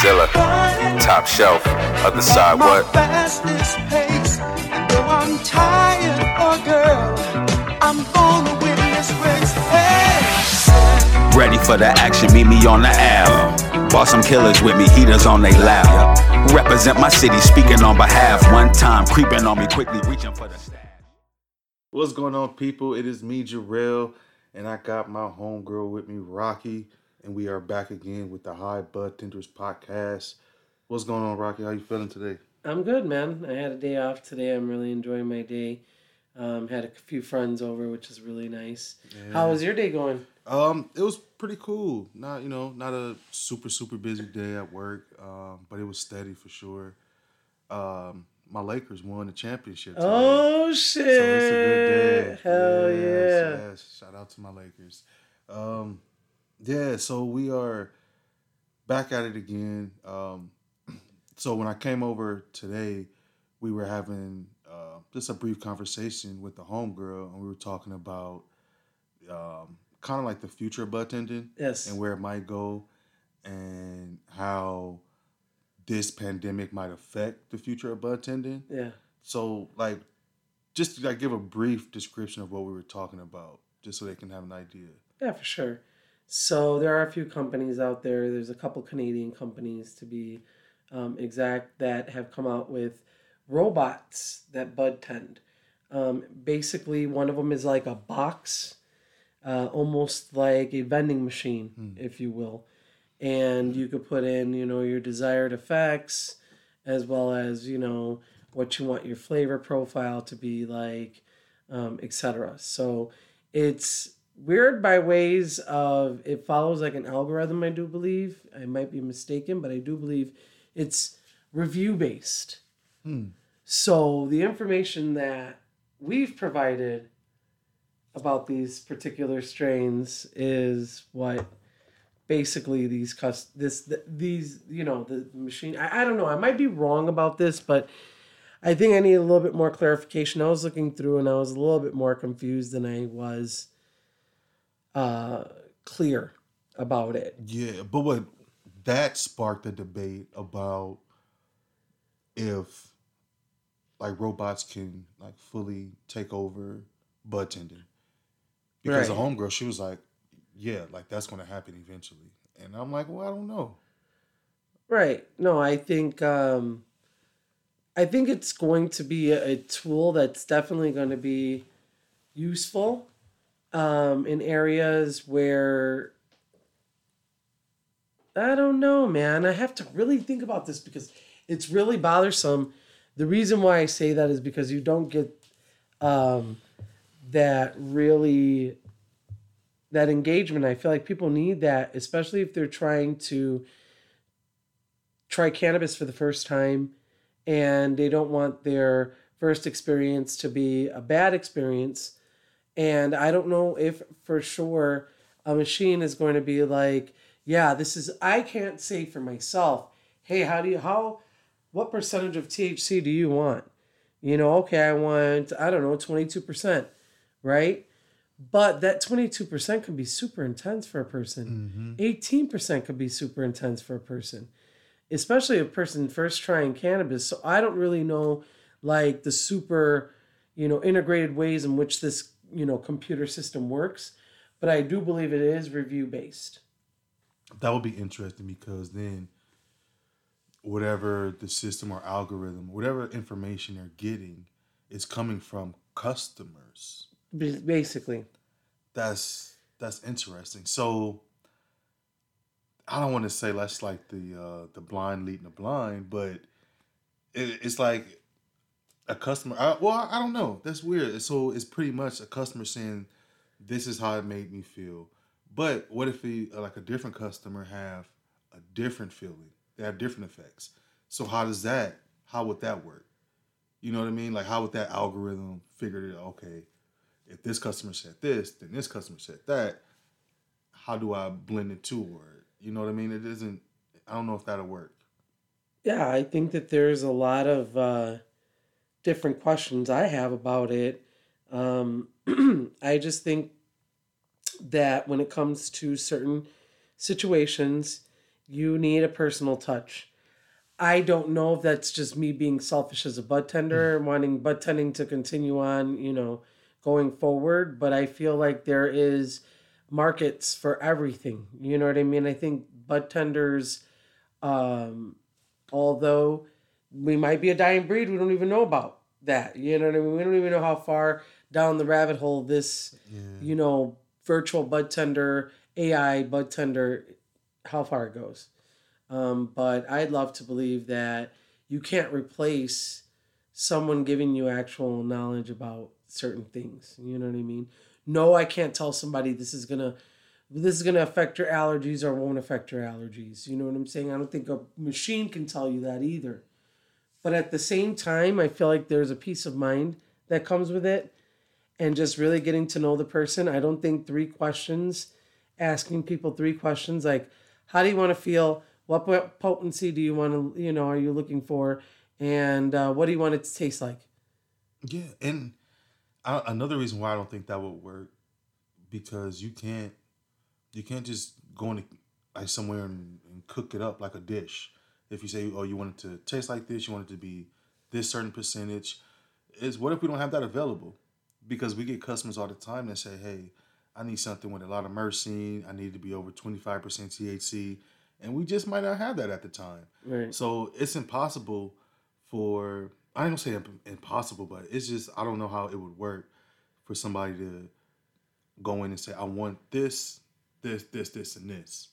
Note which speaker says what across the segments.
Speaker 1: Zilla, top shelf, other side, what?
Speaker 2: Pace. And though I'm tired, oh girl, I'm gonna win this. Hey.
Speaker 1: Ready for the action, meet me on the Ave. Bought some killers with me, heaters on they lap. Represent my city, speaking on behalf. One time, creeping on me quickly, reaching for the stash.
Speaker 3: What's going on, people? It is me, Jarrell, and I got my homegirl with me, Rocky, and we are back again with the High Bud Tenders podcast. What's going on, Rocky? How you feeling today?
Speaker 4: I'm good, man. I had a day off today. I'm really enjoying my day. Um, had a few friends over, which is really nice. How was your day going?
Speaker 3: Um, it was pretty cool. Not you know, not a super super busy day at work, um, but it was steady for sure. Um, my Lakers won the championship. Today.
Speaker 4: Oh shit!
Speaker 3: So it's a good day.
Speaker 4: Hell
Speaker 3: Yes,
Speaker 4: yeah!
Speaker 3: yes. Shout out to my Lakers. Um, yeah, so we are back at it again. Um, so when I came over today, we were having uh, just a brief conversation with the homegirl, and we were talking about um, kind of like the future of bartending
Speaker 4: Yes.
Speaker 3: and where it might go, and how this pandemic might affect the future of bartending.
Speaker 4: Yeah.
Speaker 3: So, like, just to like give a brief description of what we were talking about, just so they can have an idea.
Speaker 4: Yeah, for sure. So there are a few companies out there. There's a couple Canadian companies to be um, exact that have come out with robots that bud tend. Um, basically, one of them is like a box, uh, almost like a vending machine, if you will, and you could put in, you know, your desired effects, as well as you know what you want your flavor profile to be like, um, etc. So it's weird by ways of it follows like an algorithm i do believe. I might be mistaken but i do believe it's review based. Hmm. So the information that we've provided about these particular strains is what basically these cus this th- these you know the machine I, I don't know i might be wrong about this but i think i need a little bit more clarification. I was looking through and i was a little bit more confused than i was uh clear about it
Speaker 3: Yeah, but what that sparked a debate about if like robots can like fully take over bartending. Because the
Speaker 4: Right.
Speaker 3: homegirl, she was like, "Yeah, like that's going to happen eventually," and I'm like, "Well, I don't know."
Speaker 4: Right. No, I think um I think it's going to be a, a tool that's definitely going to be useful um in areas where I don't know, man. I have to really think about this because it's really bothersome. The reason why I say that is because you don't get um that really that engagement. I feel like people need that, especially if they're trying to try cannabis for the first time and they don't want their first experience to be a bad experience. And I don't know if for sure a machine is going to be like, yeah, this is, I can't say for myself, hey, how do you, how, what percentage of THC do you want? You know, okay, I want, I don't know, 22%, right? But that 22% can be super intense for a person. Mm-hmm. 18% could be super intense for a person especially a person first trying cannabis. So I don't really know like the super, you know, integrated ways in which this, you know, computer system works, but I do believe it is review based.
Speaker 3: That would be interesting because then whatever the system or algorithm, whatever information they're getting is coming from customers.
Speaker 4: Basically.
Speaker 3: That's that's interesting. So I don't want to say that's like the uh the blind leading the blind, but it, it's like a customer. I, well, I, don't know. That's weird. So it's pretty much a customer saying, "This is how it made me feel." But what if he, like a different customer have a different feeling? They have different effects. So how does that? How would that work? You know what I mean? Like how would that algorithm figure it? Okay, if this customer said this, then this customer said that. How do I blend the two? Or you know what I mean? It isn't. I don't know if that'll work.
Speaker 4: Yeah, I think that there's a lot of uh, different questions I have about it. Um, I just think that when it comes to certain situations, You need a personal touch. I don't know if that's just me being selfish as a bud tender and wanting bud tending to continue on, you know, going forward, but I feel like there is markets for everything. You know what I mean? I think bud tenders um although we might be a dying breed, we don't even know about that. You know what I mean? We don't even know how far down the rabbit hole this, you know, virtual bud tender, AI bud tender, how far it goes. Um, but I'd love to believe that you can't replace someone giving you actual knowledge about certain things. You know what I mean? No, I can't tell somebody this is gonna this is gonna affect your allergies or won't affect your allergies. You know what I'm saying? I don't think a machine can tell you that either. But at the same time, I feel like there's a peace of mind that comes with it and just really getting to know the person. I don't think three questions, asking people three questions like, how do you want to feel? What po- potency do you want to, you know, are you looking for? And uh, what do you want it to taste like?
Speaker 3: Yeah, and I, another reason why I don't think that would work because you can't you can't just go into like somewhere and, and cook it up like a dish. If you say, oh, you want it to taste like this, you want it to be this certain percentage, is what if we don't have that available? Because we get customers all the time that say, hey, I need something with a lot of myrcene. I need it to be over twenty five percent THC, and we just might not have that at the time.
Speaker 4: Right.
Speaker 3: So it's impossible for I don't say impossible, but it's just I don't know how it would work for somebody to go in and say I want this, this, this, this, and this,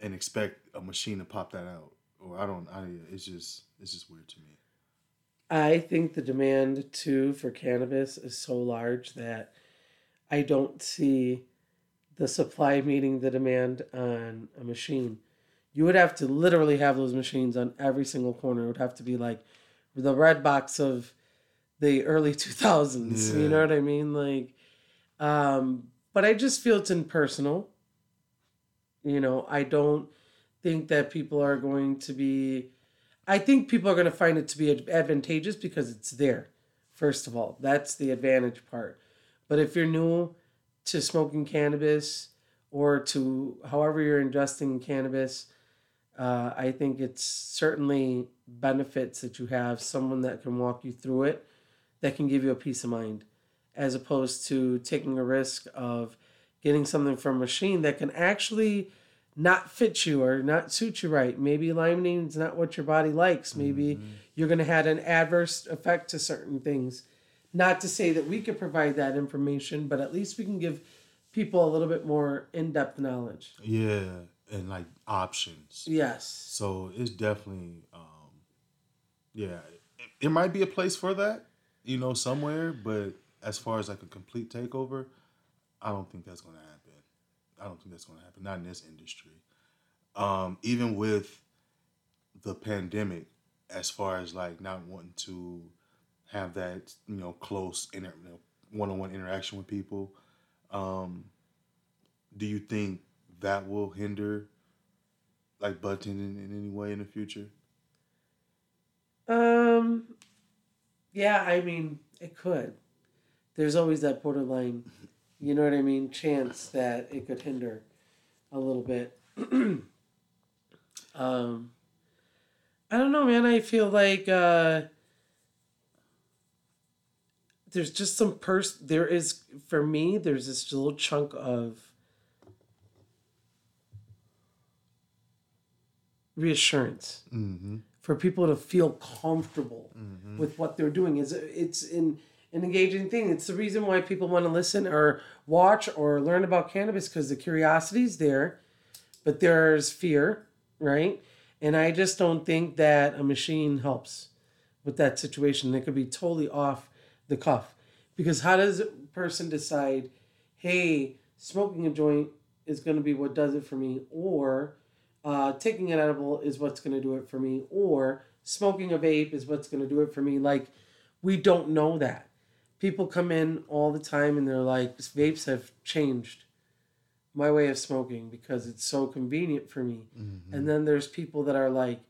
Speaker 3: and expect a machine to pop that out. Or I don't. I it's just it's just weird to me.
Speaker 4: I think the demand too for cannabis is so large that I don't see the supply meeting the demand on a machine. You would have to literally have those machines on every single corner. It would have to be like the Redbox of the early 2000s. You know what I mean? Like, um, but I just feel it's impersonal. You know, I don't think that people are going to be I think people are going to find it to be advantageous because it's there. First of all, that's the advantage part. But if you're new to smoking cannabis or to however you're ingesting cannabis, uh, I think it's certainly benefits that you have someone that can walk you through it, that can give you a peace of mind, as opposed to taking a risk of getting something from a machine that can actually not fit you or not suit you right. Maybe limonene is not what your body likes. Maybe you're going to have an adverse effect to certain things. Not to say that we could provide that information, but at least we can give people a little bit more in depth knowledge.
Speaker 3: Yeah, and like options.
Speaker 4: Yes.
Speaker 3: So it's definitely, um, yeah, it, it might be a place for that, you know, somewhere. But as far as like a complete takeover, I don't think that's going to happen. I don't think that's going to happen. Not in this industry. Um, even with the pandemic, as far as like not wanting to have that, you know, close inter, you know, one-on-one interaction with people, um, do you think that will hinder like bud tending in any way in the future?
Speaker 4: Um, yeah, I mean, it could. There's always that borderline, you know what I mean, chance that it could hinder a little bit. um, I don't know, man. I feel like uh, there's just some pers. There is for me. There's this little chunk of reassurance
Speaker 3: Mm-hmm.
Speaker 4: for people to feel comfortable with what they're doing is it's in an engaging thing it's the reason why people want to listen or watch or learn about cannabis because the curiosity's there but there's fear right and i just don't think that a machine helps with that situation it could be totally off the cuff because how does a person decide hey smoking a joint is going to be what does it for me or uh, taking an edible is what's going to do it for me, or smoking a vape is what's going to do it for me. Like, we don't know that. People come in all the time and they're like, vapes have changed my way of smoking because it's so convenient for me. Mm-hmm. And then there's people that are like,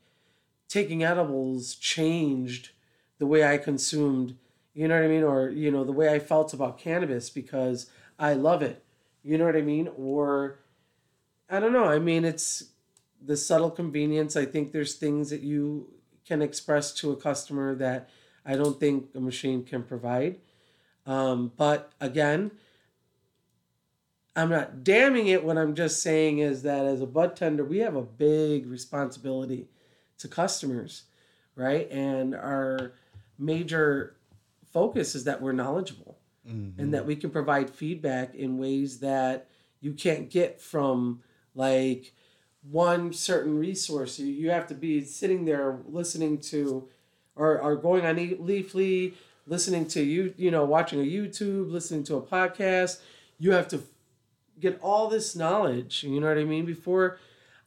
Speaker 4: taking edibles changed the way I consumed, you know what I mean? Or, you know, the way I felt about cannabis because I love it. You know what I mean? Or, I don't know. I mean, it's the subtle convenience. I think there's things that you can express to a customer that I don't think a machine can provide. Um, but again, I'm not damning it. What I'm just saying is that as a bud tender, we have a big responsibility to customers, right? And our major focus is that we're knowledgeable and that we can provide feedback in ways that you can't get from like one certain resource. You, you have to be sitting there listening to or, or going on Leafly, listening to you, you know, watching a YouTube, listening to a podcast. You have to get all this knowledge, you know what I mean? Before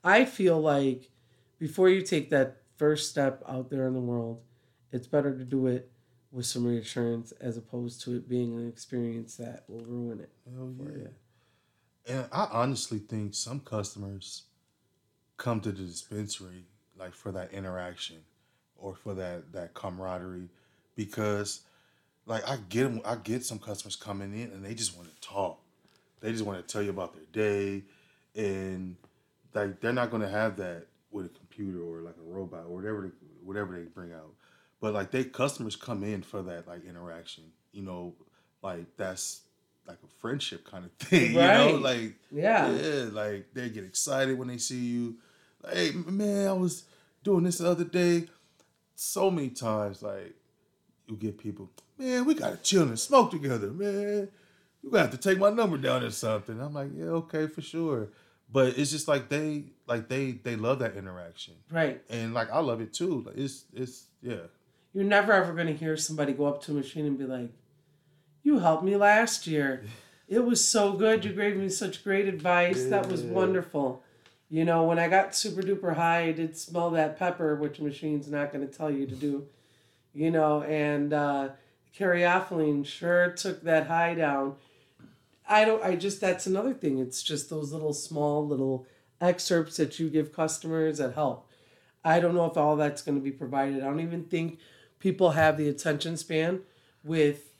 Speaker 4: I feel like before you take that first step out there in the world, it's better to do it with some reassurance as opposed to it being an experience that will ruin it.
Speaker 3: Hell
Speaker 4: for
Speaker 3: yeah.
Speaker 4: you.
Speaker 3: And I honestly think some customers come to the dispensary like for that interaction or for that that camaraderie because like I get them, I get some customers coming in and they just want to talk. They just want to tell you about their day and like they're not going to have that with a computer or like a robot or whatever they, whatever they bring out. But like they customers come in for that like interaction. You know, like that's like a friendship kind of thing. You know, like
Speaker 4: Yeah.
Speaker 3: yeah, like they get excited when they see you. Like, hey man, I was doing this the other day. So many times, like you get people, man, we gotta chill and smoke together, man. You gotta have to take my number down or something. I'm like, yeah, okay, for sure. But it's just like they, like they, they love that interaction,
Speaker 4: Right.
Speaker 3: and like I love it too. Like it's, it's, yeah,
Speaker 4: You're never ever going to hear somebody go up to a machine and be like, You helped me last year. It was so good. You gave me such great advice. That was wonderful. You know, when I got super duper high, I did smell that pepper, which a machine's not going to tell you to do. You know, and uh, caryophyllene sure took that high down. I don't, I just, that's another thing. It's just those little small little excerpts that you give customers that help. I don't know if all that's going to be provided. I don't even think people have the attention span with,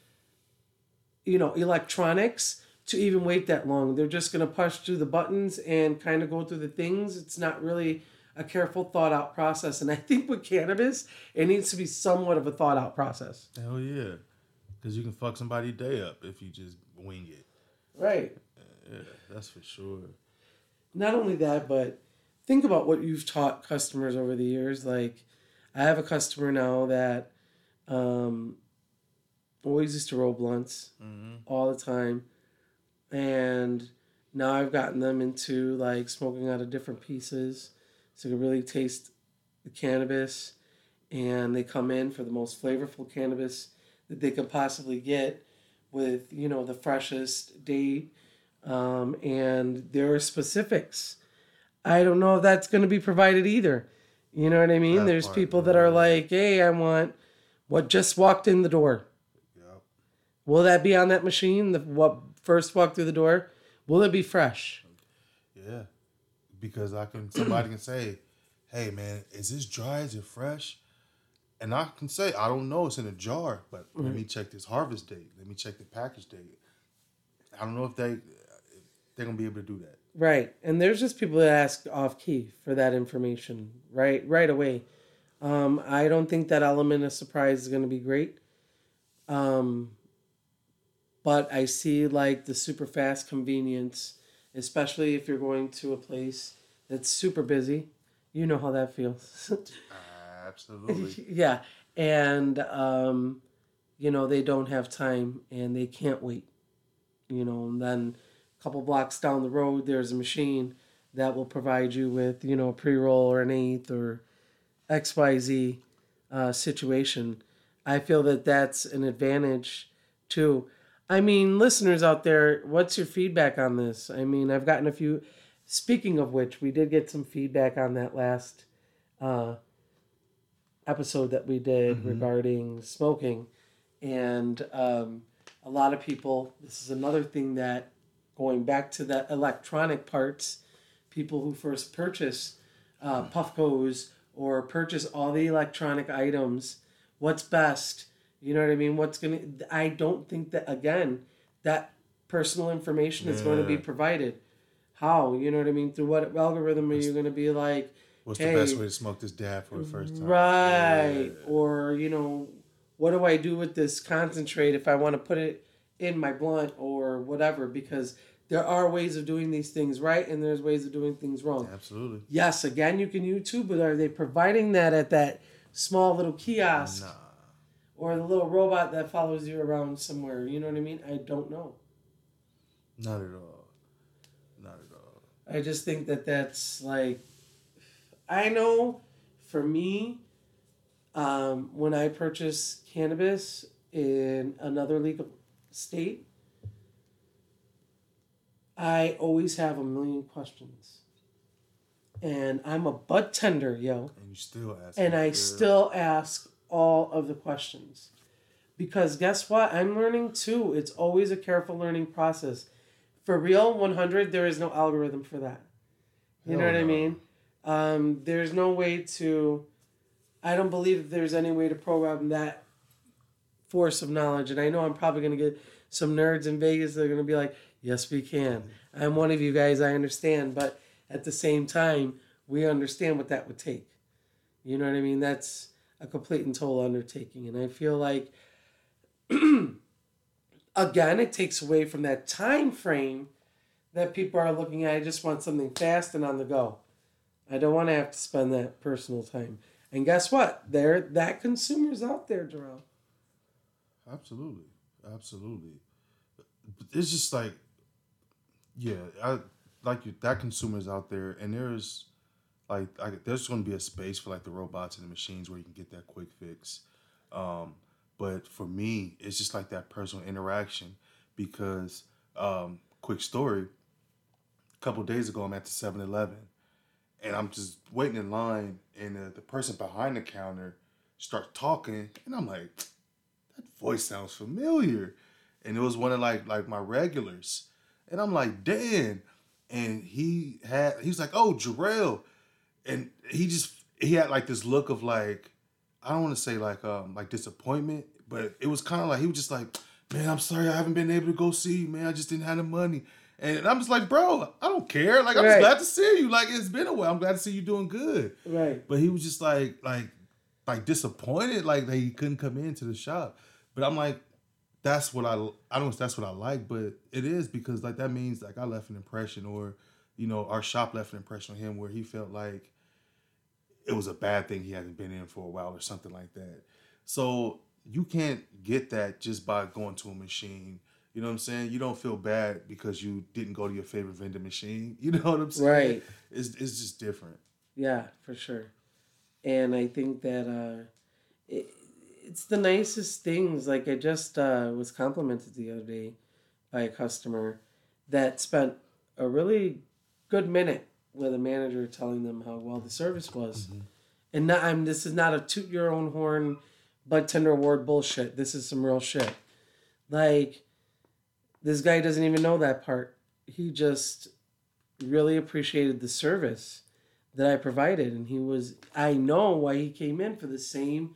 Speaker 4: you know, electronics to even wait that long. They're just going to push through the buttons and kind of go through the things. It's not really a careful, thought out process. And I think with cannabis, it needs to be somewhat of a thought out process.
Speaker 3: hell yeah, because you can fuck somebody day up if you just wing it.
Speaker 4: Right.
Speaker 3: Yeah, that's for sure.
Speaker 4: not only that, but think about what you've taught customers over the years. Like, I have a customer now that um, always used to roll blunts all the time, and now I've gotten them into like smoking out of different pieces, so they can really taste the cannabis, and they come in for the most flavorful cannabis that they could possibly get with you know the freshest date um, and there are specifics. I don't know if that's going to be provided either. You know what I mean?
Speaker 3: That
Speaker 4: There's
Speaker 3: part,
Speaker 4: people that are like, "Hey, I want what just walked in the door.
Speaker 3: Yep.
Speaker 4: Will that be on that machine? The what first walked through the door? Will it be fresh?
Speaker 3: Yeah, because I can somebody can say, "Hey man, is this dry? Is it fresh?" And I can say, "I don't know. It's in a jar, but let me check this harvest date. Let me check the package date." I don't know if they if they're gonna be able to do that.
Speaker 4: Right. And there's just people that ask off key for that information right right away. Um, I don't think that element of surprise is going to be great. Um, but I see like the super fast convenience, especially if you're going to a place that's super busy. You know how that feels.
Speaker 3: Absolutely.
Speaker 4: yeah. And, um, you know, they don't have time and they can't wait. You know, and then a couple blocks down the road, there's a machine that will provide you with, you know, a pre roll or an eighth or XYZ uh, situation. I feel that that's an advantage too. I mean, listeners out there, what's your feedback on this? I mean, I've gotten a few. Speaking of which, we did get some feedback on that last uh, episode that we did regarding smoking, and um, a lot of people. This is another thing that going back to the electronic parts, people who first purchase uh, Puffcos or purchase all the electronic items, what's best? You know what I mean? What's gonna? I don't think that again that personal information is going to be provided. How? You know what I mean? Through what algorithm are you going to be like,
Speaker 3: What's
Speaker 4: hey,
Speaker 3: the best way to smoke this dab for the first time?
Speaker 4: Right.
Speaker 3: Yeah.
Speaker 4: Or, you know, what do I do with this concentrate if I want to put it in my blunt or whatever? Because there are ways of doing these things right and there's ways of doing things wrong.
Speaker 3: Absolutely.
Speaker 4: Yes, again, you can YouTube, but are they providing that at that small little kiosk
Speaker 3: Nah.
Speaker 4: Or the little robot that follows you around somewhere? You know what I mean? I don't know.
Speaker 3: Not at all. Not at all.
Speaker 4: I just think that that's like, I know for me, um, when I purchase cannabis in another legal state, I always have a million questions. And I'm a bud tender, yo.
Speaker 3: And you still ask.
Speaker 4: And I still ask all of the questions. Because guess what? I'm learning too. It's always a careful learning process. For real, 100, there is no algorithm for that. You know what I mean? Um, there's no way to, I don't believe that there's any way to program that force of knowledge. And I know I'm probably going to get some nerds in Vegas that are going to be like, yes, we can. I'm one of you guys, I understand. But at the same time, we understand what that would take. You know what I mean? That's a complete and total undertaking. And I feel like, again, it takes away from that time frame that people are looking at. I just want something fast and on the go. I don't want to have to spend that personal time. And guess what? There, that consumer's out there, Jerome.
Speaker 3: Absolutely, absolutely. It's just like, yeah, I like you. That consumer's out there, and there's like, I, there's going to be a space for like the robots and the machines where you can get that quick fix. Um, but for me, it's just like that personal interaction because, um, quick story. A couple days ago, I'm at the 7-Eleven, and I'm just waiting in line, and uh, the person behind the counter starts talking, and I'm like that voice sounds familiar. And it was one of like like my regulars. And I'm like, Dan. And he had he was like, oh, Jarrell. And he just he had like this look of like, I don't want to say like um like disappointment, but it was kind of like he was just like, man, I'm sorry I haven't been able to go see you, man. I just didn't have the money. And I'm just like, bro, I don't care. Like I'm
Speaker 4: Right.
Speaker 3: just glad to see you. Like it's been a while. I'm glad to see you doing good.
Speaker 4: Right.
Speaker 3: But he was just like like like disappointed like that he couldn't come into the shop. But I'm like, that's what I I don't know if that's what I like, but it is because like that means like I left an impression or you know our shop left an impression on him where he felt like it was a bad thing he hasn't been in for a while or something like that. So you can't get that just by going to a machine. You know what I'm saying? You don't feel bad because you didn't go to your favorite vending machine. You know what I'm saying?
Speaker 4: Right.
Speaker 3: It's it's just different.
Speaker 4: Yeah, for sure. And I think that uh, it, it's the nicest things. Like I just uh, was complimented the other day by a customer that spent a really good minute with a manager telling them how well the service was. Mm-hmm. And not, I'm, this is not a toot your own horn, bud tender award bullshit. This is some real shit. Like, this guy doesn't even know that part. He just really appreciated the service that I provided. And he was, I know why he came in for the same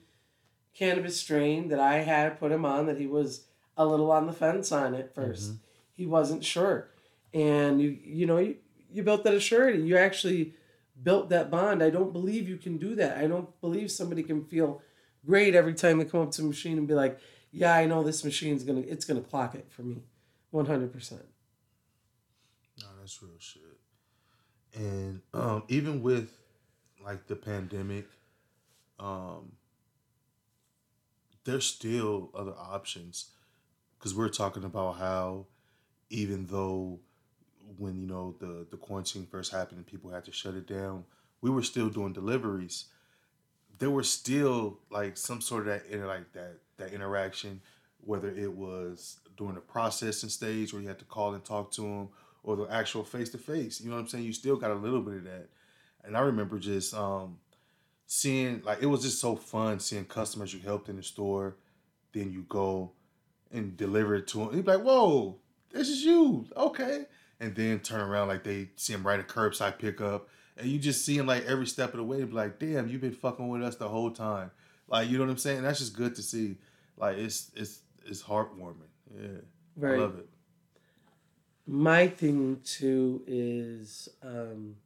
Speaker 4: cannabis strain that I had put him on, that he was a little on the fence on at 1st mm-hmm. He wasn't sure. And you, you know, you, you built that assurity. You actually built that bond. I don't believe you can do that. I don't believe somebody can feel great every time they come up to a machine and be like, yeah, I know this machine's gonna, it's gonna clock it for me. 100%.
Speaker 3: No, that's real shit. And um, even with like the pandemic, um, there's still other options because we're talking about how even though when you know the the quarantine first happened and people had to shut it down, we were still doing deliveries. There was still like some sort of that like that that interaction, whether it was during the processing stage where you had to call and talk to them, or the actual face to face. You know what I'm saying? You still got a little bit of that. And I remember just um, seeing like it was just so fun seeing customers you helped in the store, then you go and deliver it to them. You'd be like, "Whoa, this is you, okay?" And then turn around like they see him right at curbside pickup, and you just see him like every step of the way. and Be like, "Damn, you've been fucking with us the whole time." Like you know what I'm saying? That's just good to see. Like it's it's it's heartwarming. Yeah,
Speaker 4: Right.
Speaker 3: I love it.
Speaker 4: My thing too is um,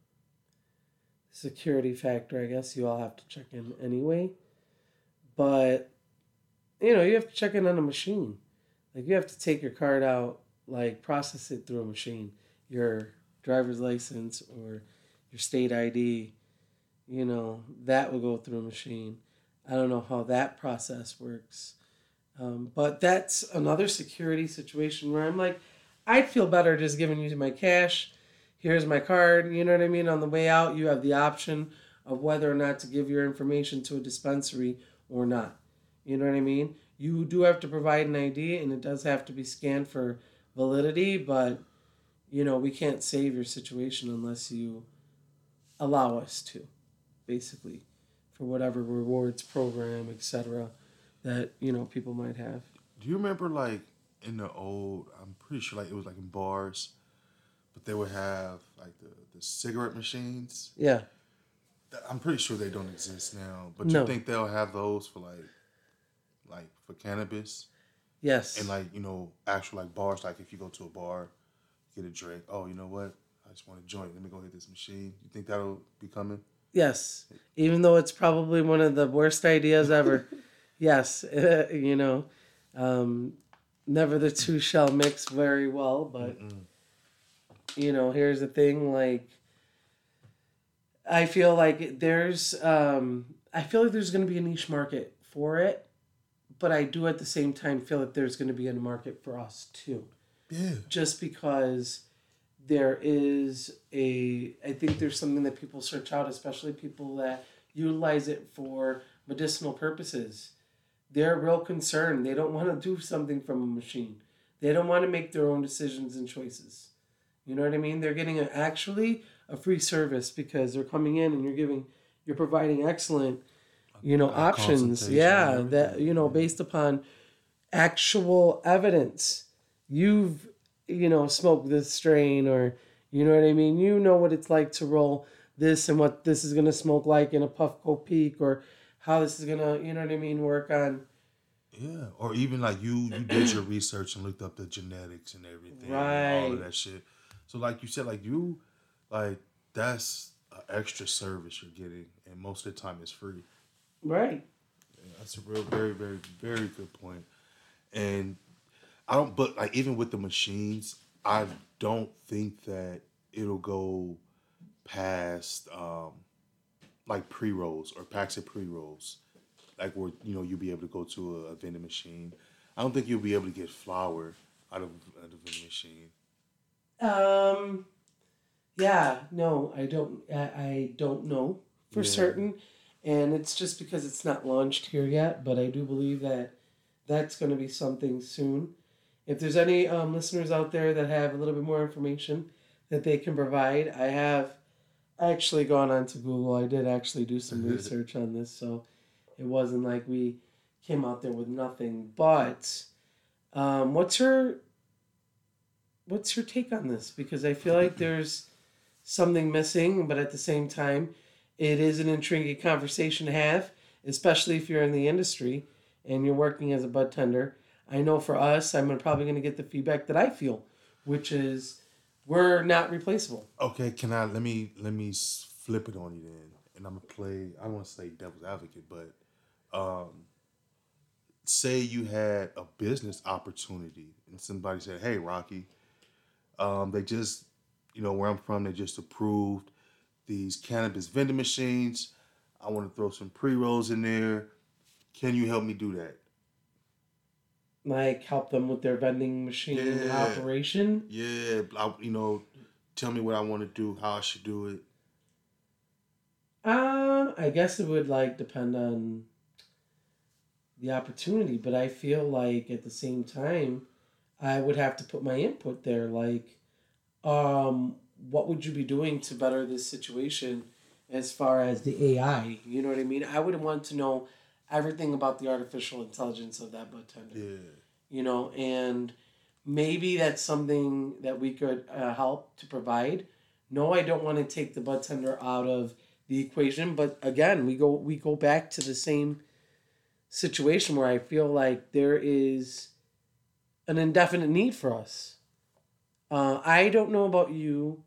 Speaker 4: security factor. I guess you all have to check in anyway, but you know you have to check in on a machine. Like you have to take your card out, like process it through a machine, your driver's license or your state ID. You know that will go through a machine. I don't know how that process works, um, but that's another security situation where I'm like, I'd feel better just giving you my cash. Here's my card. You know what I mean? On the way out, you have the option of whether or not to give your information to a dispensary or not. You know what I mean? You do have to provide an ID and it does have to be scanned for validity, but you know, we can't save your situation unless you allow us to, basically, for whatever rewards program, etc., that, you know, people might have.
Speaker 3: Do you remember like in the old? I'm pretty sure like it was like in bars, but they would have like the the cigarette machines.
Speaker 4: Yeah.
Speaker 3: I'm pretty sure they don't exist now. But
Speaker 4: No.
Speaker 3: you think they'll have those for like, like for cannabis
Speaker 4: Yes.
Speaker 3: and like you know actual like bars? Like if you go to a bar, get a drink. Oh, you know what? I just want a joint. Let me go hit this machine. You think that'll be coming?
Speaker 4: Yes, even though it's probably one of the worst ideas ever. yes, you know, um, never the two shall mix very well. But you know, here's the thing: like, I feel like there's, um, I feel like there's going to be a niche market for it, but I do at the same time feel like there's going to be a market for us too
Speaker 3: Yeah.
Speaker 4: just because there is a I think there's something that people search out, especially people that utilize it for medicinal purposes. They're real concerned. They don't want to do something from a machine. They don't want to make their own decisions and choices. You know what I mean? They're getting a, actually a free service because they're coming in and you're giving you're providing excellent you know
Speaker 3: A
Speaker 4: options yeah that you know based upon actual evidence you've you know smoked this strain or you know what i mean you know what it's like to roll this and what this is going to smoke like in a puffco peak or how this is going to you know what i mean work on
Speaker 3: Yeah, or even like you you did your research and looked up the genetics and everything, and all of that shit. So like you said, like you, like that's an extra service you're getting, and most of the time it's free.
Speaker 4: right
Speaker 3: That's a real, very, very, very good point. And I don't, but like even with the machines, I don't think that it'll go past um like pre rolls or packs of pre rolls, like where you know you'll be able to go to a, a vending machine. I don't think you'll be able to get flour out of, out of a vending machine.
Speaker 4: Um, yeah, no, I don't. I, I don't know for
Speaker 3: Yeah.
Speaker 4: certain, and it's just because it's not launched here yet. But I do believe that that's going to be something soon. If there's any um, listeners out there that have a little bit more information that they can provide, I have actually gone onto Google. I did actually do some research on this, so it wasn't like we came out there with nothing. But um, what's her what's your take on this? Because I feel like there's something missing, but at the same time, it is an intriguing conversation to have, especially if you're in the industry and you're working as a bud tender. I know for us, I'm probably going to get the feedback that I feel, which is we're not replaceable.
Speaker 3: Okay, can I let me let me flip it on you then, and I'm gonna play. I don't want to say devil's advocate, but um, say you had a business opportunity and somebody said, "Hey, Rocky, um, they just, you know, where I'm from, they just approved these cannabis vending machines. I want to throw some pre rolls in there. Can you help me do that?"
Speaker 4: Like help them with their vending machine
Speaker 3: Yeah.
Speaker 4: operation.
Speaker 3: Yeah, I, you know, tell me what I want to do, how I should do it.
Speaker 4: Um, I guess it would like depend on the opportunity, but I feel like at the same time, I would have to put my input there. Like, um, what would you be doing to better this situation as far as the AI? You know what I mean? I would want to know everything about the artificial intelligence of that bud tender
Speaker 3: Yeah.
Speaker 4: you know, and maybe that's something that we could uh, help to provide. No, I don't want to take the bud tender out of the equation, but again, we go we go back to the same situation where I feel like there is an indefinite need for us. Uh, I don't know about you,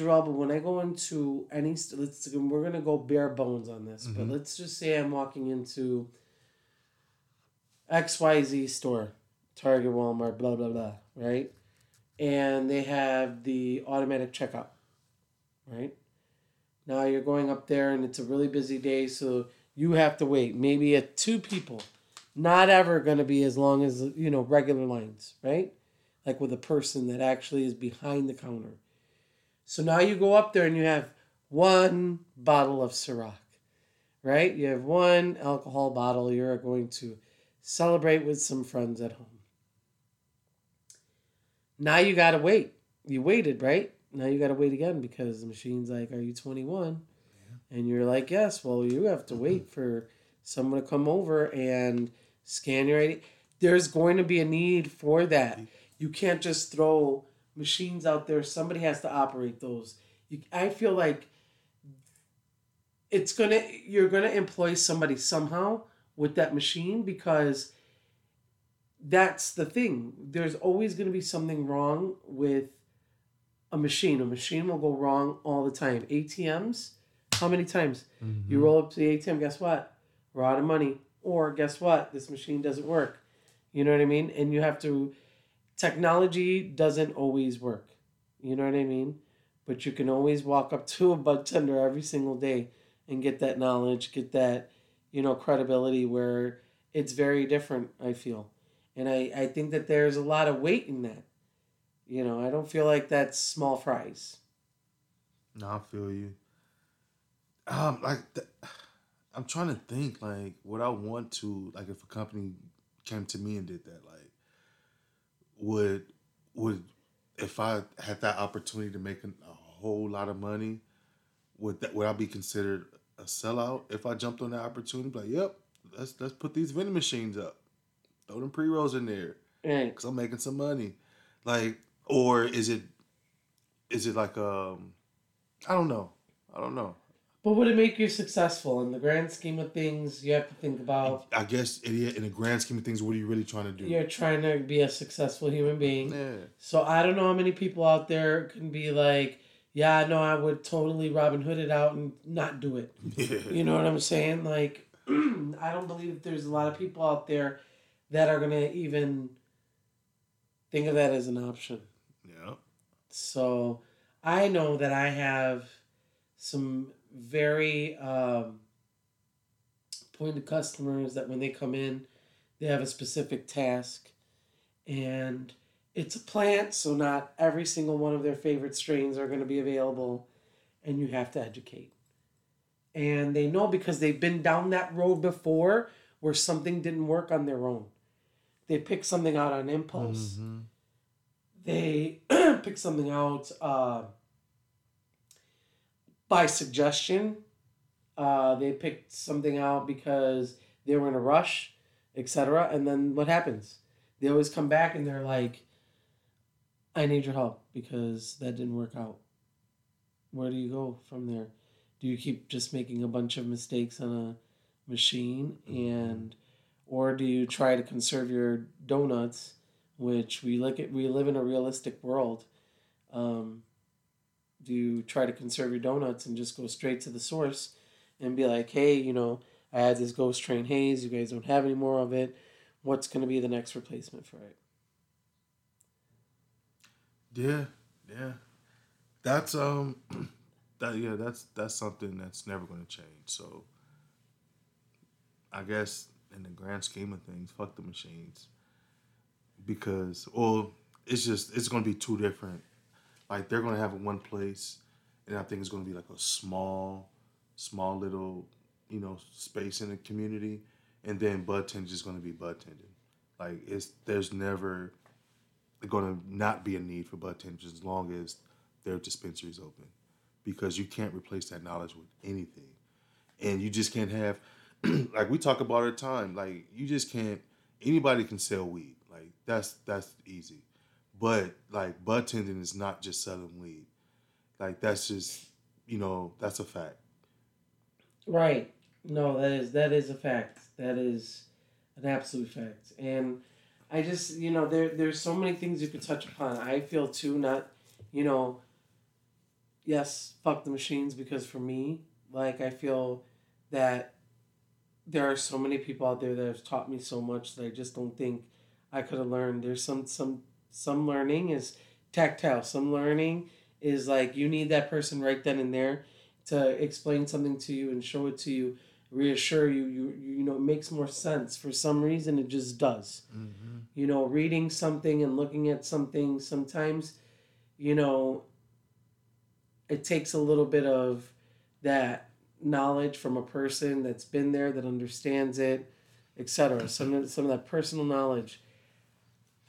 Speaker 4: Jarrell, but when I go into any, let's we're gonna go bare bones on this, but
Speaker 3: Mhm.
Speaker 4: let's just say I'm walking into X Y Z store, Target, Walmart, blah blah blah, right? And they have the automatic checkout, right? Now you're going up there and it's a really busy day, so you have to wait. Maybe at two people, not ever going to be as long as you know regular lines, right? Like with a person that actually is behind the counter. So now you go up there and you have one bottle of Ciroc, right? You have one alcohol bottle you're going to celebrate with some friends at home. Now you got to wait. You waited, right? Now you got to wait again because the machine's like, Are you 21? And you're like, Yes. Well, you have to wait mm-hmm. for someone to come over and scan your ID. There's going to be a need for that. You can't just throw machines out there. Somebody has to operate those. You, I feel like it's gonna you're gonna employ somebody somehow with that machine because that's the thing. There's always gonna be something wrong with a machine. A machine will go wrong all the time. ATMs, how many times? You mm-hmm. roll up to the ATM, guess what? We're out of money. Or guess what? This machine doesn't work. You know what I mean? And you have to technology doesn't always work. You know what I mean? But you can always walk up to a bud tender every single day and get that knowledge, get that, you know, credibility where it's very different, I feel. And I, I think that there's a lot of weight in that. You know, I don't feel like that's small fries.
Speaker 3: No, I feel you. Um, like th- I'm trying to think, like, what I want to, like, if a company came to me and did that, like, would would if I had that opportunity to make an, a whole lot of money, would that would I be considered a sellout if I jumped on that opportunity? Like, yep, let's let's put these vending machines up, throw them pre rolls in there, because I'm making some money. Like, or is it is it like um, I don't know, I don't know.
Speaker 4: But would it make you successful in the grand scheme of things? You have to think about
Speaker 3: I guess in, in the grand scheme of things, what are you really trying to do?
Speaker 4: you're trying to be a successful human being.
Speaker 3: Yeah.
Speaker 4: So I don't know how many people out there can be like, yeah, no, I would totally Robin Hood it out and not do it.
Speaker 3: Yeah.
Speaker 4: You know what I'm saying? Like, I don't believe that there's a lot of people out there that are gonna even think of that as an option.
Speaker 3: Yeah.
Speaker 4: So I know that I have some very um, pointed customers that when they come in, they have a specific task, and it's a plant, so not every single one of their favorite strains are going to be available, and you have to educate. And they know because they've been down that road before where something didn't work on their own. They pick something out on impulse
Speaker 3: Mhm.
Speaker 4: they pick something out uh, by suggestion. Uh, they picked something out because they were in a rush, etc. And then what happens? They always come back and they're like, "I need your help because that didn't work out." Where do you go from there? Do you keep just making a bunch of mistakes on a machine and or do you try to conserve your donuts which we look at we live in a realistic world um, do you try to conserve your donuts and just go straight to the source and be like hey you know i had this ghost train haze you guys don't have any more of it what's going to be the next replacement for it
Speaker 3: Yeah. Yeah. That's um. That yeah. That's that's something that's never going to change. So. I guess in the grand scheme of things, fuck the machines. Because well, it's just it's going to be two different. Like they're to have it one place, and I think it's to be like a small, small little, you know, space in the community, and then bud tending is to be bud tending. Like it's there's never to not be a need for bud tenders as long as their dispensary is open, because you can't replace that knowledge with anything, and you just can't have, like we talk about the time, like you just can't. Anybody can sell weed, like that's that's easy, but like bud tending is not just selling weed, like that's just you know that's a fact.
Speaker 4: Right. No, that is that is a fact. That is an absolute fact. And I just you know there there's so many things you could touch upon. I feel too not, you know. Yes, fuck the machines because for me, like I feel that there are so many people out there that have taught me so much that I just don't think I could have learned. There's some some some learning is tactile. Some learning is like you need that person right then and there to explain something to you and show it to you, reassure you. You you know it makes more sense. For some reason, it just does.
Speaker 3: Mm-hmm.
Speaker 4: You know, reading something and looking at something sometimes, you know, it takes a little bit of that knowledge from a person that's been there that understands it etc some some of that personal knowledge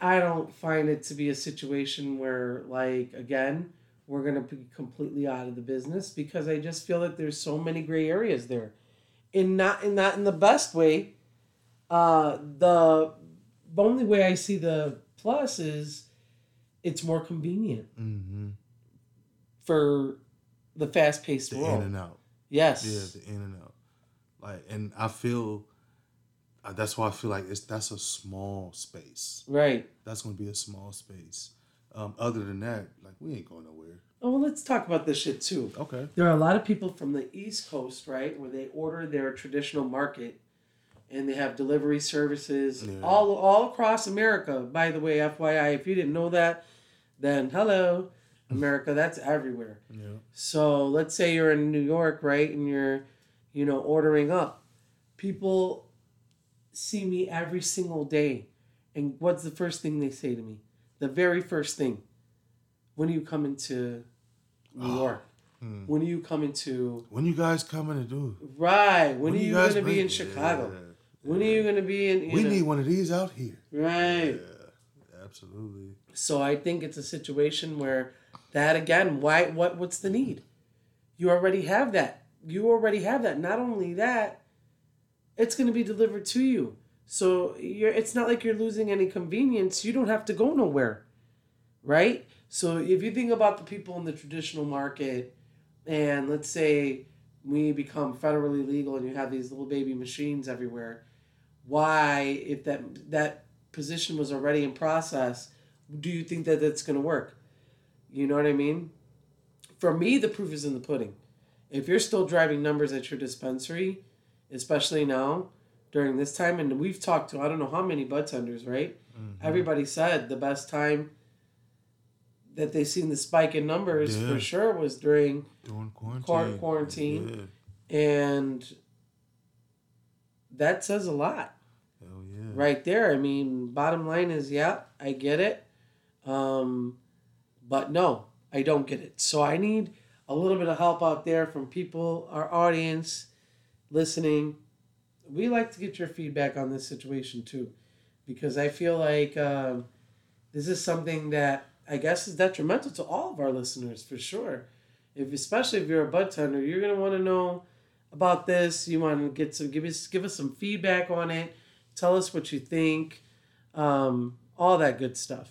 Speaker 4: i don't find it to be a situation where like again we're going to be completely out of the business because i just feel that there's so many gray areas there in not in not in the best way uh the only way i see the plus is it's more convenient
Speaker 3: Mm-hmm.
Speaker 4: for the fast-paced world
Speaker 3: in and out.
Speaker 4: yes
Speaker 3: Yeah, the in and out. Like, and I feel that's why I feel like it's that's a small space.
Speaker 4: right
Speaker 3: That's gonna be a small space. Um, other than that, like we ain't going nowhere.
Speaker 4: Oh, well, let's talk about this shit too.
Speaker 3: Okay.
Speaker 4: There are a lot of people from the East Coast, right, where they order their traditional market, and they have delivery services
Speaker 3: Yeah.
Speaker 4: all all across America. By the way, FYI, if you didn't know that, then hello, America, that's everywhere.
Speaker 3: Yeah.
Speaker 4: So let's say you're in New York, right, and you're, you know, ordering up. People see me every single day, and what's the first thing they say to me? The very first thing. When are you coming to New York?
Speaker 3: Hmm.
Speaker 4: When are you coming to
Speaker 3: When you guys coming to do?
Speaker 4: right? When, are you going to be in Chicago?
Speaker 3: Yeah.
Speaker 4: When are you going to be in?
Speaker 3: We
Speaker 4: know-
Speaker 3: need one of these out here.
Speaker 4: right.
Speaker 3: Yeah, absolutely.
Speaker 4: So I think it's a situation where that again, why what what's the need? You already have that. You already have that. Not only that, it's going to be delivered to you. So you're it's not like you're losing any convenience. You don't have to go nowhere. Right? So if you think about the people in the traditional market and let's say we become federally legal and you have these little baby machines everywhere, why if that that position was already in process, do you think that that's going to work? You know what I mean? For me, the proof is in the pudding. If you're still driving numbers at your dispensary, especially now during this time, and we've talked to I don't know how many bud tenders, right?
Speaker 3: Mm-hmm.
Speaker 4: Everybody said the best time that they seen the spike in numbers
Speaker 3: Yeah.
Speaker 4: for sure was during
Speaker 3: During quarantine.
Speaker 4: Quar- quarantine. and that says a lot
Speaker 3: yeah.
Speaker 4: right there. I mean, bottom line is, yeah, I get it. Um, but no, I don't get it. So I need a little bit of help out there from people, our audience, listening. We like to get your feedback on this situation too, because I feel like um, this is something that I guess is detrimental to all of our listeners for sure. If especially if you're a bud tender, you're gonna want to know about this. You want to get some give us give us some feedback on it. Tell us what you think. Um, all that good stuff.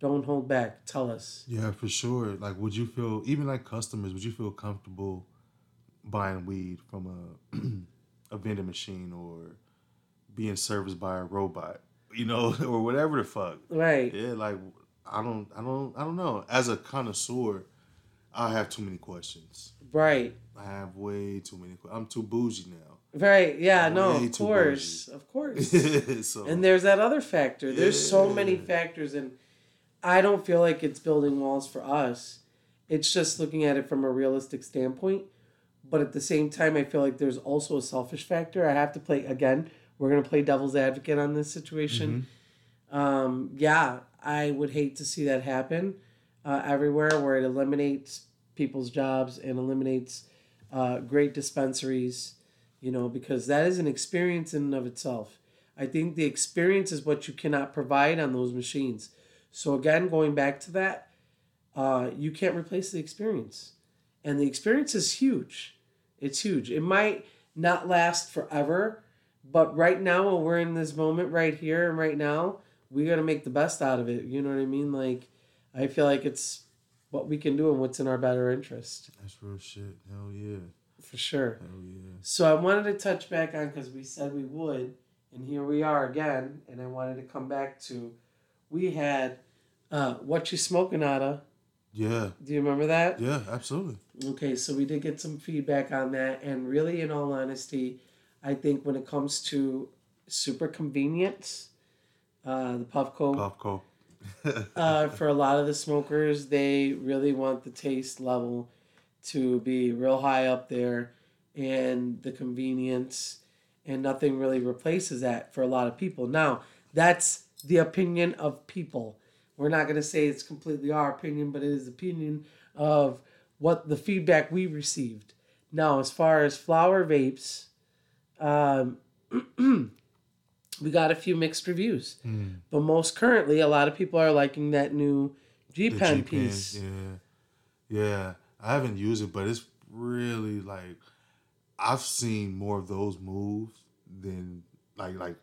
Speaker 4: Don't hold back. Tell us.
Speaker 3: Yeah, for sure. Like, would you feel even like customers? Would you feel comfortable buying weed from a a vending machine or being serviced by a robot? You know, or whatever the fuck.
Speaker 4: Right.
Speaker 3: Yeah, like I don't, I don't, I don't know. As a connoisseur, I have too many questions.
Speaker 4: Right.
Speaker 3: I have way too many. I'm too bougie now.
Speaker 4: Right. Yeah.
Speaker 3: I'm
Speaker 4: No. Of course. Of course.
Speaker 3: so
Speaker 4: And there's that other factor. There's so many factors, and I don't feel like it's building walls for us. It's just looking at it from a realistic standpoint. But at the same time, I feel like there's also a selfish factor. I have to play again. We're gonna play devil's advocate on this situation. Um, yeah, I would hate to see that happen uh, everywhere, where it eliminates people's jobs and eliminates uh, great dispensaries. You know, because that is an experience in and of itself. I think the experience is what you cannot provide on those machines. So again, going back to that, uh, you can't replace the experience, and the experience is huge. It's huge. It might not last forever, but right now, when we're in this moment right here and right now, we got to make the best out of it. You know what I mean? Like, I feel like it's what we can do and what's in our better interest
Speaker 3: that's real shit. Hell yeah.
Speaker 4: for sure.
Speaker 3: Hell yeah.
Speaker 4: So I wanted to touch back on because we said we would, and here we are again. And I wanted to come back to, we had, uh, what you smoking out of?
Speaker 3: Yeah,
Speaker 4: Do you remember that?
Speaker 3: yeah, absolutely.
Speaker 4: Okay, so we did get some feedback on that, and really, in all honesty, I think when it comes to super convenience, uh, the Puffco,
Speaker 3: Puffco.
Speaker 4: uh, for a lot of the smokers, they really want the taste level to be real high up there, and the convenience, and nothing really replaces that for a lot of people. Now, that's the opinion of people. We're not going to say it's completely our opinion, but it is opinion of what the feedback we received. Now, as far as flower vapes, um, we got a few mixed reviews,
Speaker 3: Mm.
Speaker 4: but most currently, a lot of people are liking that new G Pen piece.
Speaker 3: Yeah, yeah. I haven't used it, but it's really like I've seen more of those move than like like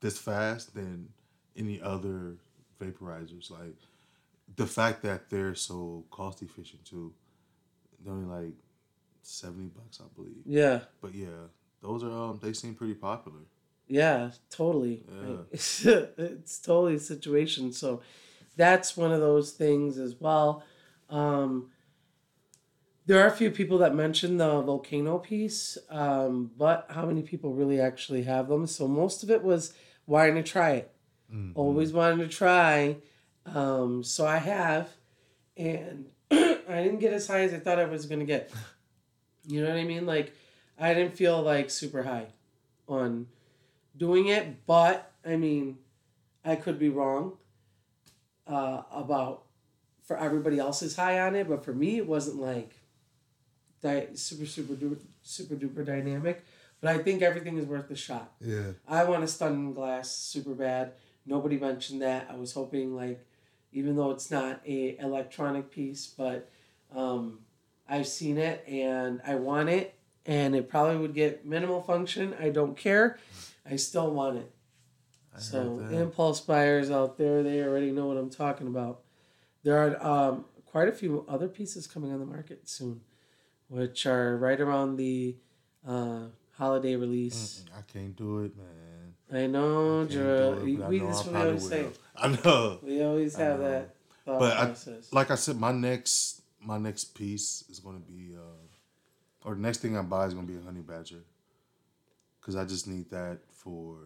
Speaker 3: this fast than any other vaporizers. Like the fact that they're so cost efficient too. They're only like seventy bucks, I believe.
Speaker 4: Yeah,
Speaker 3: But yeah, those are um they seem pretty popular.
Speaker 4: yeah, totally.
Speaker 3: Yeah.
Speaker 4: it's totally a situation. So that's one of those things as well. Um, there are a few people that mentioned the volcano piece, um, but how many people really actually have them? So most of it was wanting to try it.
Speaker 3: Mhm.
Speaker 4: Always wanted to try. Um, so I have, and I didn't get as high as I thought I was gonna get. You know what I mean? Like I didn't feel like super high on doing it, but I mean, I could be wrong uh, about for everybody else's high on it, but for me, it wasn't like di- super super duper, super duper dynamic. But I think everything is worth the shot.
Speaker 3: Yeah.
Speaker 4: I want a Stündenglass super bad. Nobody mentioned that. I was hoping like, even though it's not a electronic piece, but um, I've seen it and I want it, and it probably would get minimal function. I don't care. I still want it.
Speaker 3: I
Speaker 4: So impulse buyers out there, they already know what I'm talking about. There are um, quite a few other pieces coming on the market soon, which are right around the uh, holiday release.
Speaker 3: Mm-mm, I can't do it, man.
Speaker 4: I know, Gerald.
Speaker 3: it,
Speaker 4: We,
Speaker 3: I know
Speaker 4: that's
Speaker 3: I
Speaker 4: we always say.
Speaker 3: I know.
Speaker 4: We always
Speaker 3: I
Speaker 4: have that
Speaker 3: But I- like I said, my next my next piece is going to be, uh, or the next thing I buy is going to be a honey badger, because I just need that for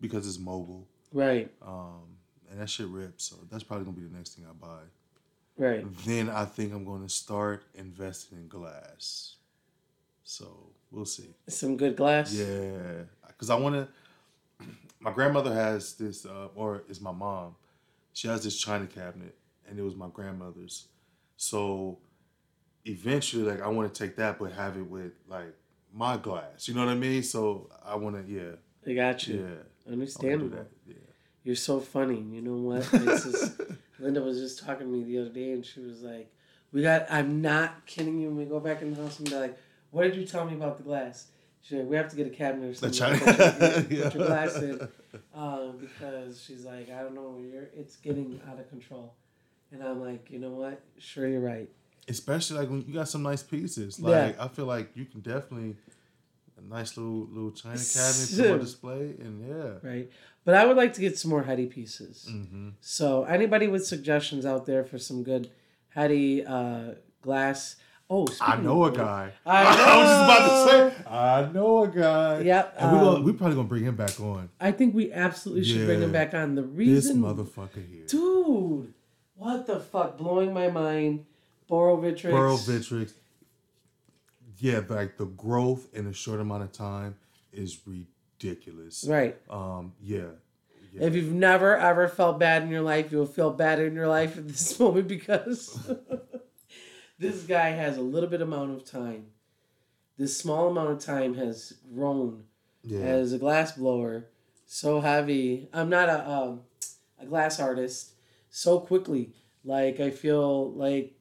Speaker 3: because it's mobile,
Speaker 4: right,
Speaker 3: um, and that shit rips. So that's probably going to be the next thing I buy.
Speaker 4: right.
Speaker 3: Then I think I'm going to start investing in glass. So we'll see.
Speaker 4: Some good glass.
Speaker 3: Yeah, because I want to. My grandmother has this, uh, or is my mom. She has this china cabinet, and it was my grandmother's. So eventually, like, I want to take that, but have it with like my glass. You know what I mean? So I want to, yeah,
Speaker 4: I got
Speaker 3: yeah,
Speaker 4: you.
Speaker 3: Wanna
Speaker 4: Understandable.
Speaker 3: that. Yeah.
Speaker 4: You're so funny. You know what? Just, Linda was just talking to me the other day, and she was like, "We got." I'm not kidding you. When we go back in the house and be like, "What did you tell me about the glass?" "We have to get a cabinet or
Speaker 3: The
Speaker 4: something.
Speaker 3: china,
Speaker 4: Put your, put your glass in." um, because she's like, I don't know, you're it's getting out of control. And I'm like, you know what? Sure, you're right.
Speaker 3: Especially like when you got some nice pieces.
Speaker 4: Yeah.
Speaker 3: Like I feel like you can definitely a nice little little china cabinet for display, and yeah.
Speaker 4: Right. But I would like to get some more heady pieces.
Speaker 3: Mm-hmm.
Speaker 4: So anybody with suggestions out there for some good heady uh, glass. Oh,
Speaker 3: I know a guy.
Speaker 4: I
Speaker 3: was just about
Speaker 4: know.
Speaker 3: to say, I know a guy.
Speaker 4: Yep,
Speaker 3: And we
Speaker 4: um,
Speaker 3: gonna, we probably gonna bring him back on.
Speaker 4: I think we absolutely should bring him back on. The reason This
Speaker 3: motherfucker here.
Speaker 4: dude, what the fuck, blowing my mind. Borovitrix.
Speaker 3: Burrow Vitrix. Yeah, like the growth in a short amount of time is ridiculous.
Speaker 4: Right.
Speaker 3: Um, yeah. yeah.
Speaker 4: If you've never ever felt bad in your life, you'll feel bad in your life at this moment because this guy has a little bit amount of time. This small amount of time has grown
Speaker 3: yeah.
Speaker 4: as a glass blower so heavy. I'm not a um, a glass artist so quickly. Like I feel like,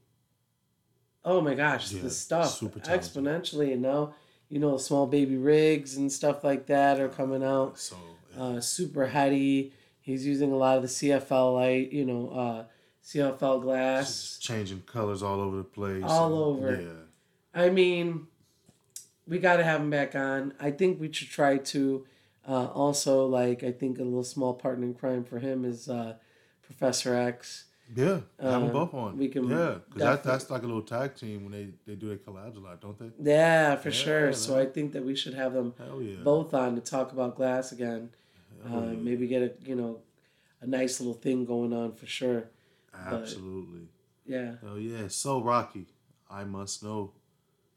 Speaker 4: oh my gosh,
Speaker 3: Yeah,
Speaker 4: the stuff exponentially, and now you know small baby rigs and stuff like that are coming out
Speaker 3: so
Speaker 4: uh, super heady. He's using a lot of the CFL light, you know, uh, CFL glass.
Speaker 3: changing colors all over the place.
Speaker 4: All
Speaker 3: and-
Speaker 4: over.
Speaker 3: Yeah.
Speaker 4: I mean, we got to have him back on. I think we should try to Uh, also, like I think a little small partner in crime for him is uh, Professor X.
Speaker 3: Yeah, have them
Speaker 4: Uh,
Speaker 3: both on.
Speaker 4: we can
Speaker 3: yeah, because that, that's like a little tag team when they, they do their collabs a lot, don't they?
Speaker 4: Yeah, for
Speaker 3: Yeah,
Speaker 4: sure. So. I think that we should have them
Speaker 3: yeah.
Speaker 4: both on to talk about glass again. Uh,
Speaker 3: yeah.
Speaker 4: maybe get a you know a nice little thing going on for sure.
Speaker 3: Absolutely.
Speaker 4: Yeah.
Speaker 3: Oh yeah. So Rocky, I must know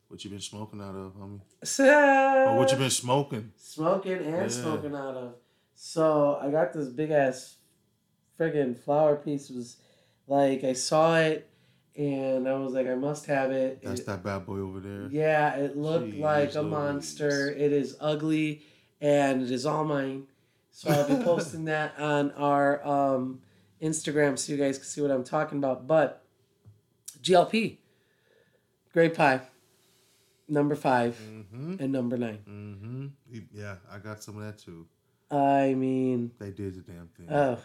Speaker 3: what you've been smoking out of, homie.
Speaker 4: So
Speaker 3: Or what you've been smoking.
Speaker 4: smoking and
Speaker 3: Yeah.
Speaker 4: smoking out of. So I got this big ass friggin' flower piece. It was like I saw it and I was like, I must have it.
Speaker 3: That's
Speaker 4: It-
Speaker 3: that bad boy over there.
Speaker 4: Yeah, it looked
Speaker 3: Jeez
Speaker 4: like a monster. It is ugly and it is all mine. So I'll be posting that on our um, Instagram so you guys can see what I'm talking about. But GLP, grape Pie, number 5
Speaker 3: Mm-hmm.
Speaker 4: and number nine.
Speaker 3: Mm-hmm. Yeah, I got some of that too.
Speaker 4: I mean,
Speaker 3: They did the damn thing.
Speaker 4: oh,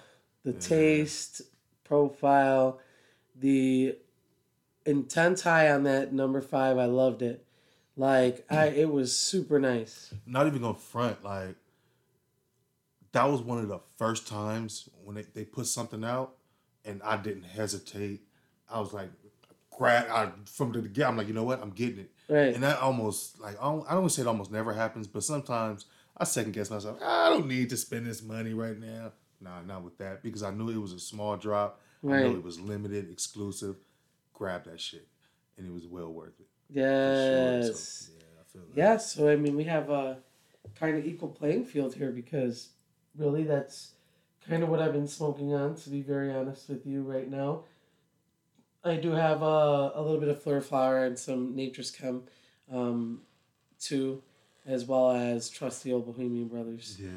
Speaker 4: the taste profile, the intense high on that number five. I loved it. Like I, it was super nice.
Speaker 3: Not even gonna front, like that was one of the first times when they, they put something out and I didn't hesitate. I was like grab I from the get, I'm like, you know what, I'm getting it.
Speaker 4: Right.
Speaker 3: And that almost like I don't, I don't wanna say it almost never happens, but sometimes I second guess myself. Ah, I don't need to spend this money right now. Nah, not with that because I knew it was a small drop.
Speaker 4: Right.
Speaker 3: I knew it was limited, exclusive. Grab that shit, and it was well worth it. for sure.
Speaker 4: Yes.
Speaker 3: So, yeah, I feel that.
Speaker 4: Yeah, so I mean, we have a kind of equal playing field here because really that's kind of what I've been smoking on, to be very honest with you right now. I do have a, a little bit of Fleur Flower and some Nature's Chem um, too, as well as Trusty Old Bohemian Brothers.
Speaker 3: Yeah.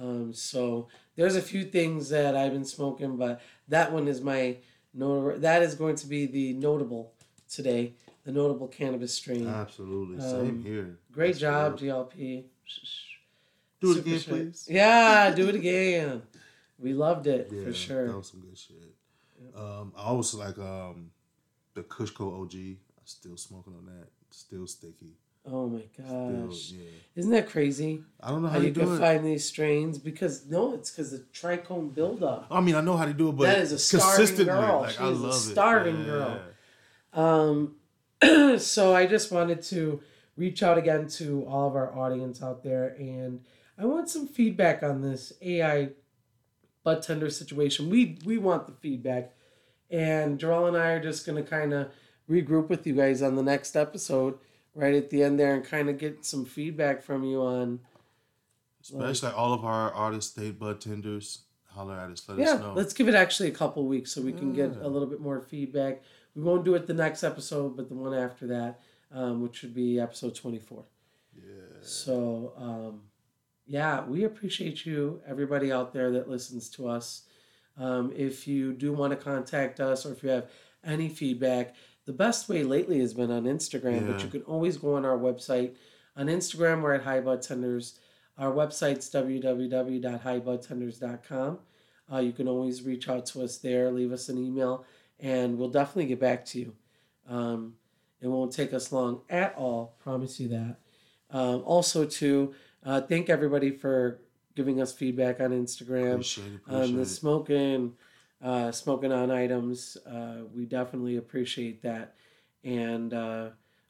Speaker 4: Um, so there's a few things that I've been smoking, but that one is my notable. That is going to be the notable today, the notable cannabis strain.
Speaker 3: Absolutely.
Speaker 4: Um,
Speaker 3: Same here.
Speaker 4: Great
Speaker 3: That's
Speaker 4: job,
Speaker 3: real.
Speaker 4: GLP.
Speaker 3: Do it
Speaker 4: Super
Speaker 3: again,
Speaker 4: shit.
Speaker 3: please.
Speaker 4: Yeah, do it again. We loved it
Speaker 3: Yeah,
Speaker 4: for sure.
Speaker 3: That was some good shit. Um, I also like um, the Kushko OG. I'm still smoking on that. Still sticky.
Speaker 4: Oh my
Speaker 3: Still,
Speaker 4: gosh.
Speaker 3: yeah.
Speaker 4: Isn't that crazy?
Speaker 3: I don't know how,
Speaker 4: How
Speaker 3: you
Speaker 4: you
Speaker 3: do
Speaker 4: can
Speaker 3: it.
Speaker 4: find these strains because no, it's because the trichome buildup.
Speaker 3: I mean, I know how to do it, but
Speaker 4: That is a starving girl.
Speaker 3: Like, I
Speaker 4: is a
Speaker 3: love it.
Speaker 4: starving girl. Um, so I just wanted to reach out again to all of our audience out there, and I want some feedback on this AI butt tender situation. We we want the feedback, and Joel and I are just gonna kind of regroup with you guys on the next episode, right at the end there, and kind of get some feedback from you on.
Speaker 3: Especially all of our artist state bud tenders. Holler at us. Let
Speaker 4: Yeah,
Speaker 3: us know.
Speaker 4: let's give it actually a couple weeks so we can get a little bit more feedback. We won't do it the next episode, but the one after that, um, which would be episode 24.
Speaker 3: yeah.
Speaker 4: So, um, yeah, we appreciate you, everybody out there that listens to us. Um, if you do want to contact us or if you have any feedback, the best way lately has been on Instagram, but you can always go on our website. On Instagram, we're at High Tenders. Our website's www.highbudtenders.com. Uh, you can always reach out to us there, leave us an email, and we'll definitely get back to you. Um, it won't take us long at all, promise you that. Um, also, to uh, thank everybody for giving us feedback on Instagram
Speaker 3: Appreciate it.
Speaker 4: on the smoking, uh, smoking on items. Uh, we definitely appreciate that, and uh,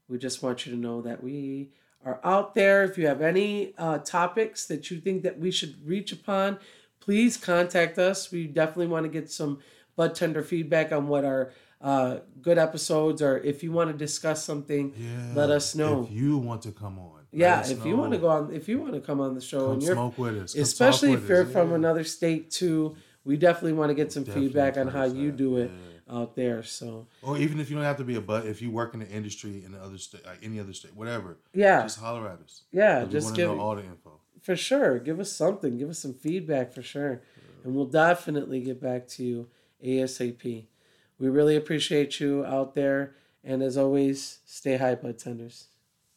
Speaker 4: we just want you to know that we are out there. If you have any uh, topics that you think that we should reach upon, please contact us. We definitely want to get some bud tender feedback on what our uh, good episodes are. If you want to discuss something,
Speaker 3: Yeah.
Speaker 4: let us know.
Speaker 3: If you want to come on.
Speaker 4: Yeah, if you want to go on, if you want to come on the show,
Speaker 3: Come
Speaker 4: and you're
Speaker 3: smoke with us. Come
Speaker 4: especially if you're
Speaker 3: us.
Speaker 4: from
Speaker 3: Yeah.
Speaker 4: another state too, we definitely want to get some
Speaker 3: Definitely
Speaker 4: feedback on how you do it
Speaker 3: yeah.
Speaker 4: out there. So
Speaker 3: Or even if you don't have to be a but, if you work in the industry in the other state, like uh, any other state, whatever,
Speaker 4: yeah,
Speaker 3: just holler at us.
Speaker 4: yeah, just give
Speaker 3: know all the info.
Speaker 4: for sure. Give us something. Give us some feedback for sure, and we'll definitely get back to you asap. We really appreciate you out there, and as always, stay high, bud tenders.